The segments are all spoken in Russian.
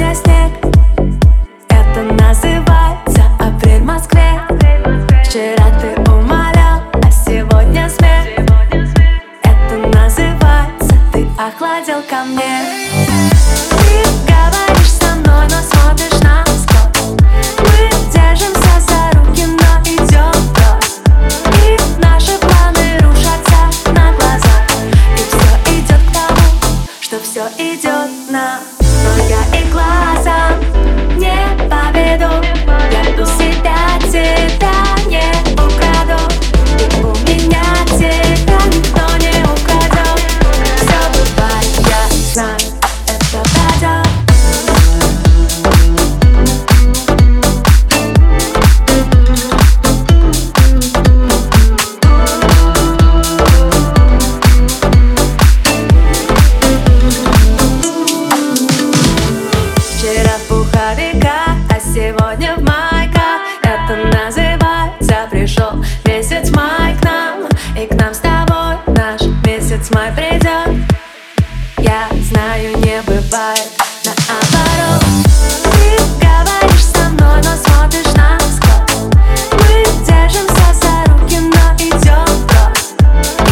сегодня снег. Это называется апрель в Москве. Вчера ты умолял, а сегодня смех. Это называется ты охладил ко мне. Ты говоришь со мной, но смотришь на скол Мы держимся за руки, но идем вдоль И наши планы рушатся на глазах. И все идет к тому, что все идет на сегодня в майках Это называется пришел месяц май к нам. И к нам с тобой наш месяц май придет. Я знаю, не бывает наоборот. Ты говоришь со мной, но смотришь насквозь Мы держимся за руки, но идем врозь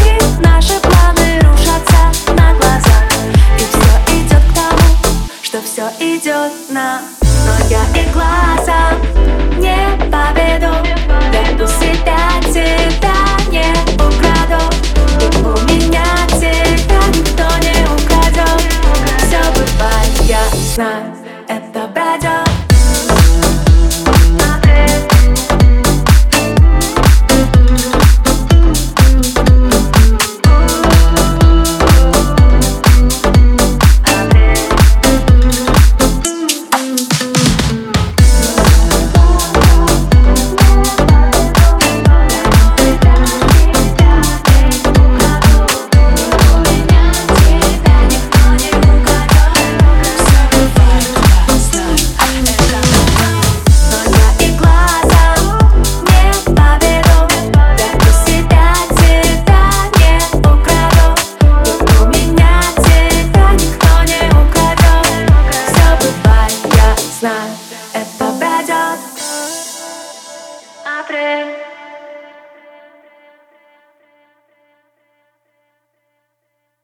И наши планы рушатся на глазах. И все идет тому, что все идет на я и глаза не поведу. Веду себя, тебя не украду. И у меня тебя никто не украдет. Все бывает, я знаю